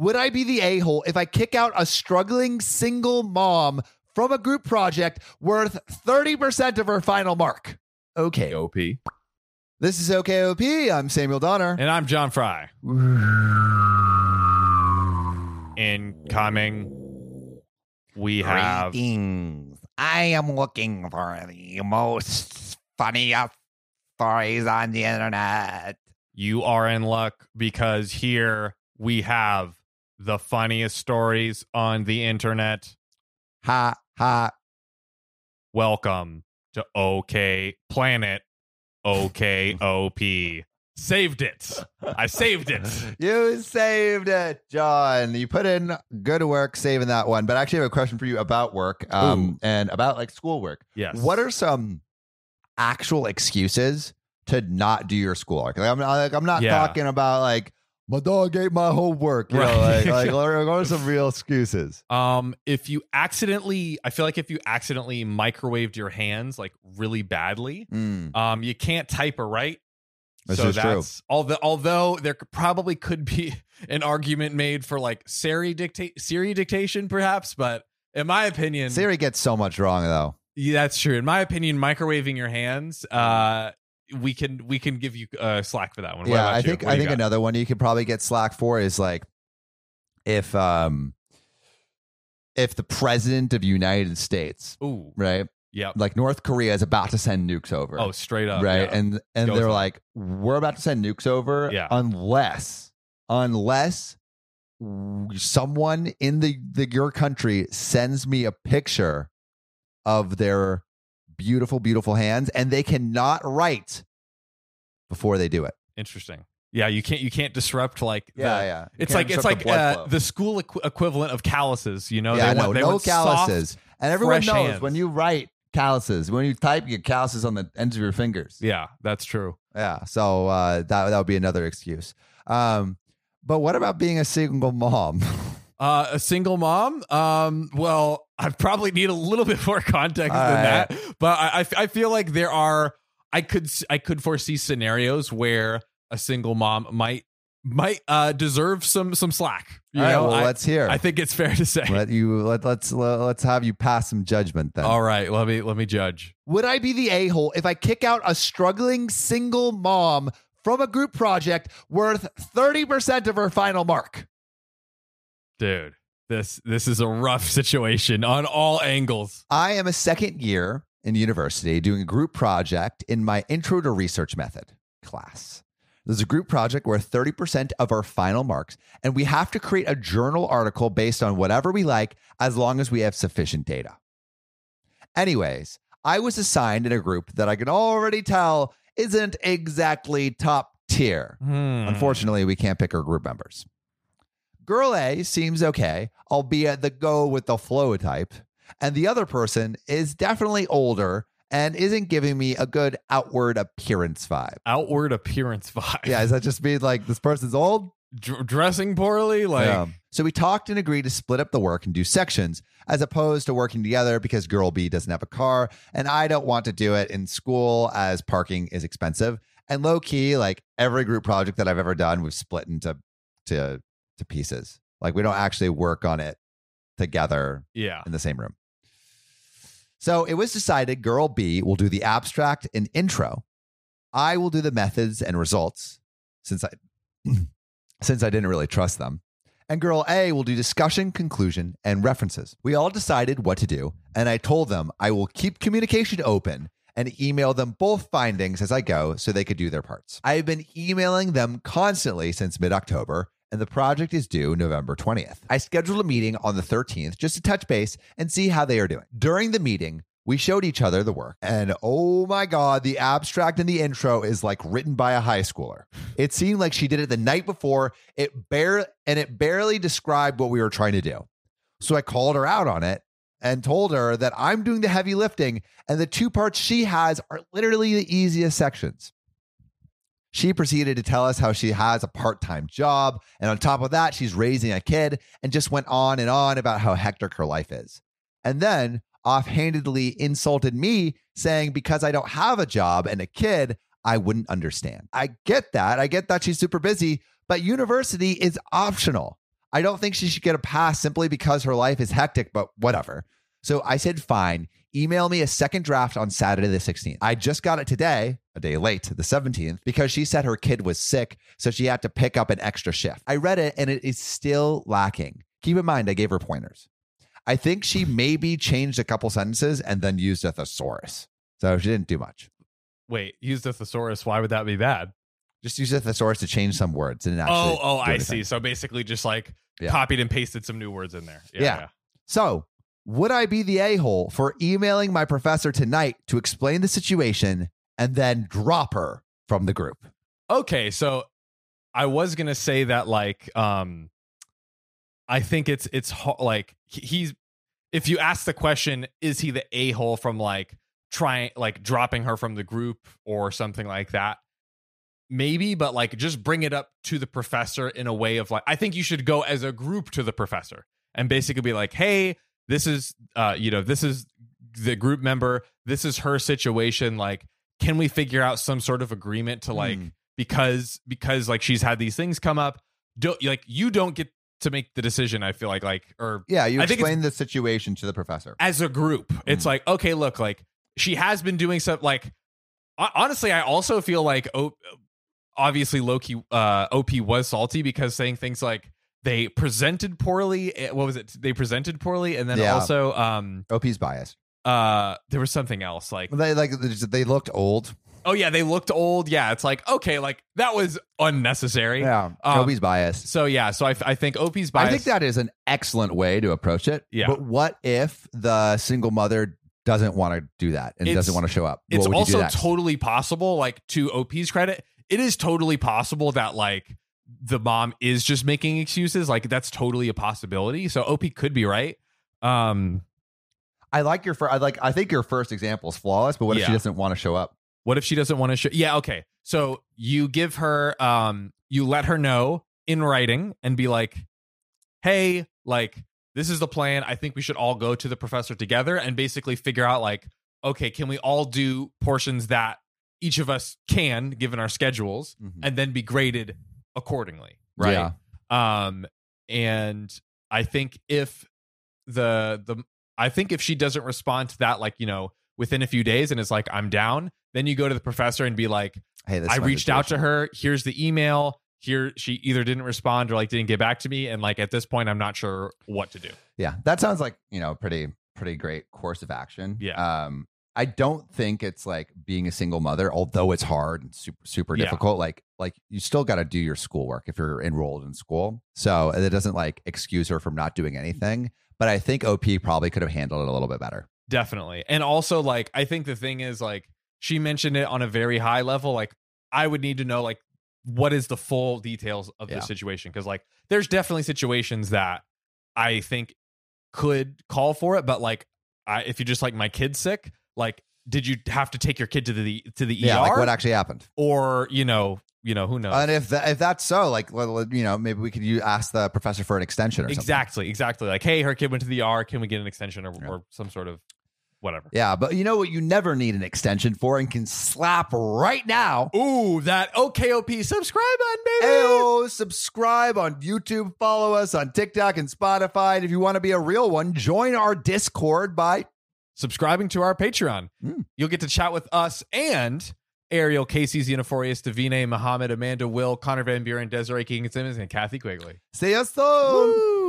Would I be the a hole if I kick out a struggling single mom from a group project worth 30% of her final mark? Okay. OP. This is OKOP. I'm Samuel Donner. And I'm John Fry. Incoming, we have. Greetings. I am looking for the most funniest stories on the internet. You are in luck because here we have the funniest stories on the internet. Ha ha. Welcome to OK Planet OKOP. Saved it. I saved it. You saved it, John. You put in good work saving that one. But I actually have a question for you about work um, and about like schoolwork. Yes. What are some actual excuses to not do your schoolwork? Like, I'm not, like, I'm not Yeah. talking about like my dog ate my homework. You know, Right. like, like what, are, some real excuses? Um, if you accidentally, I feel like if you accidentally microwaved your hands like really badly, Mm, um, you can't type or write. This so is true. that's although although there probably could be an argument made for like Siri dictate Siri dictation, perhaps, but in my opinion, Siri gets so much wrong though. yeah, that's true. In my opinion, microwaving your hands, uh, we can we can give you uh, slack for that one. What yeah, I think I think got? another one you could probably get slack for is like if um if the president of United States, Ooh, right? yeah. Like North Korea is about to send nukes over. Oh, straight up, right. yeah. And and Goes they're on. like, we're about to send nukes over Yeah. unless unless someone in the, the your country sends me a picture of their beautiful, beautiful hands, and they cannot write before they do it. Interesting. Yeah, you can't you can't disrupt like the- yeah. You It's like it's like blood uh, the school equ- equivalent of calluses. You know, yeah, they no, they no want soft- calluses. and everyone knows hands. when you write calluses, when you type, you get calluses on the ends of your fingers. Yeah, that's true. Yeah. So uh, that that would be another excuse. Um, but what about being a single mom? Uh, a single mom. Um, well, I probably need a little bit more context All than right. that, but I, I I feel like there are. I could I could foresee scenarios where a single mom might might uh deserve some some slack. You All right, know, well, I, let's hear. I think it's fair to say. let you let let's let, let's have you pass some judgment then. All right, let me let me judge. Would I be the a hole if I kick out a struggling single mom from a group project worth thirty percent of her final mark? Dude this this is a rough situation on all angles I am a second year in university doing a group project in my Intro to Research Method class. There's a group project where 30% of our final marks, and we have to create a journal article based on whatever we like as long as we have sufficient data. Anyways, I was assigned in a group that I can already tell isn't exactly top tier. Hmm. Unfortunately, we can't pick our group members. Girl A seems okay, albeit the go with the flow type. And the other person is definitely older and isn't giving me a good outward appearance vibe. outward appearance vibe Yeah, does that just mean like this person's old? Dr- dressing poorly like Yeah. So we talked and agreed to split up the work and do sections as opposed to working together because girl B doesn't have a car and I don't want to do it in school as parking is expensive. And low key, like every group project that I've ever done, we've split into to to pieces. Like we don't actually work on it together yeah in the same room. So it was decided girl B will do the abstract and intro. I will do the methods and results since I since I didn't really trust them. And girl A will do discussion, conclusion, and references. We all decided what to do, and I told them I will keep communication open and email them both findings as I go so they could do their parts. I have been emailing them constantly since mid October, and the project is due November 20th. I scheduled a meeting on the 13th just to touch base and see how they are doing. During the meeting, we showed each other the work, and oh my God, the abstract in the intro is like written by a high schooler. It seemed like she did it the night before. It bare and it barely described what we were trying to do. So I called her out on it and told her that I'm doing the heavy lifting and the two parts she has are literally the easiest sections. She proceeded to tell us how she has a part time job. And on top of that, she's raising a kid and just went on and on about how hectic her life is. And then offhandedly insulted me, saying, because I don't have a job and a kid, I wouldn't understand. I get that. I get that she's super busy, but university is optional. I don't think she should get a pass simply because her life is hectic, but whatever. So I said, fine, email me a second draft on Saturday the 16th. I just got it today, a day late, the 17th, because she said her kid was sick, so she had to pick up an extra shift. I read it and it is still lacking. Keep in mind, I gave her pointers. I think she maybe changed a couple sentences and then used a thesaurus. So she didn't do much. Wait, use a thesaurus. Why would that be bad? Just used a thesaurus to change some words. Didn't oh, actually. oh, oh, I see. So basically, just like Yeah. copied and pasted some new words in there. Yeah. Yeah. So, would I be the a hole for emailing my professor tonight to explain the situation and then drop her from the group? Okay, so I was gonna say that like um, I think it's it's ho- like he's if you ask the question, is he the a hole from like trying like dropping her from the group or something like that? Maybe, but like just bring it up to the professor in a way of like I think you should go as a group to the professor and basically be like, hey, this is uh, you know, this is the group member, this is her situation. Like, can we figure out some sort of agreement to like Hmm. because because like she's had these things come up don't like you don't get to make the decision i feel like like or Yeah, you I explain the situation to the professor. as a group it's Mhm. like okay look like she has been doing stuff like honestly i also feel like oh obviously loki uh op was salty because saying things like they presented poorly eh, what was it they presented poorly and then Yeah. also um OP's bias. uh there was something else like They like they looked old. oh yeah they looked old yeah it's like okay like that was unnecessary Yeah, Um, OP's biased. so yeah so i, I think op's bias I think that is an excellent way to approach it. Yeah. But what if the single mother doesn't want to do that and It's- doesn't want to show up? it's what also totally possible like to op's credit it is totally possible that like the mom is just making excuses like that's totally a possibility so op could be right um I like your first. I like. I think your first example is flawless. But what if she doesn't want to show up? what if she doesn't want to show yeah okay so you give her um you let her know in writing and be like hey like this is the plan i think we should all go to the professor together and basically figure out like okay can we all do portions that each of us can given our schedules Mhm. and then be graded accordingly right? Yeah. um and i think if the the i think if she doesn't respond to that like you know within a few days and is like i'm down then you go to the professor and be like Hey, this i reached out to her. Here's the email. Here she either didn't respond or like didn't get back to me. And like at this point i'm not sure what to do. Yeah, that sounds like you know pretty pretty great course of action. Yeah. Um, I don't think it's like being a single mother, although it's hard and super super Yeah. difficult. Like like you still got to do your schoolwork if you're enrolled in school. So it doesn't like excuse her from not doing anything. But I think OP probably could have handled it a little bit better. definitely and also like i think the thing is like she mentioned it on a very high level like i would need to know like what is the full details of Yeah. the situation because like there's definitely situations that i think could call for it but like I, if you just like my kid's sick like did you have to take your kid to the to the Yeah, ER like what actually happened. or you know you know who knows And if that, if that's so, like you know, maybe we could you ask the professor for an extension or something. exactly exactly like hey her kid went to the ER can we get an extension or, Yeah. or some sort of whatever Yeah, but you know what? You never need an extension for and can slap right now. ooh that okop subscribe button baby Ayo, subscribe on YouTube, follow us on TikTok and Spotify. And if you want to be a real one, join our Discord by subscribing to our Patreon. Mm. You'll get to chat with us and Ariel, Casey, Xenophorius, Davine, Muhammad, Amanda, Will, Connor Van Buren, Desiree King Simmons, and Kathy Quigley. See You Soon. Woo!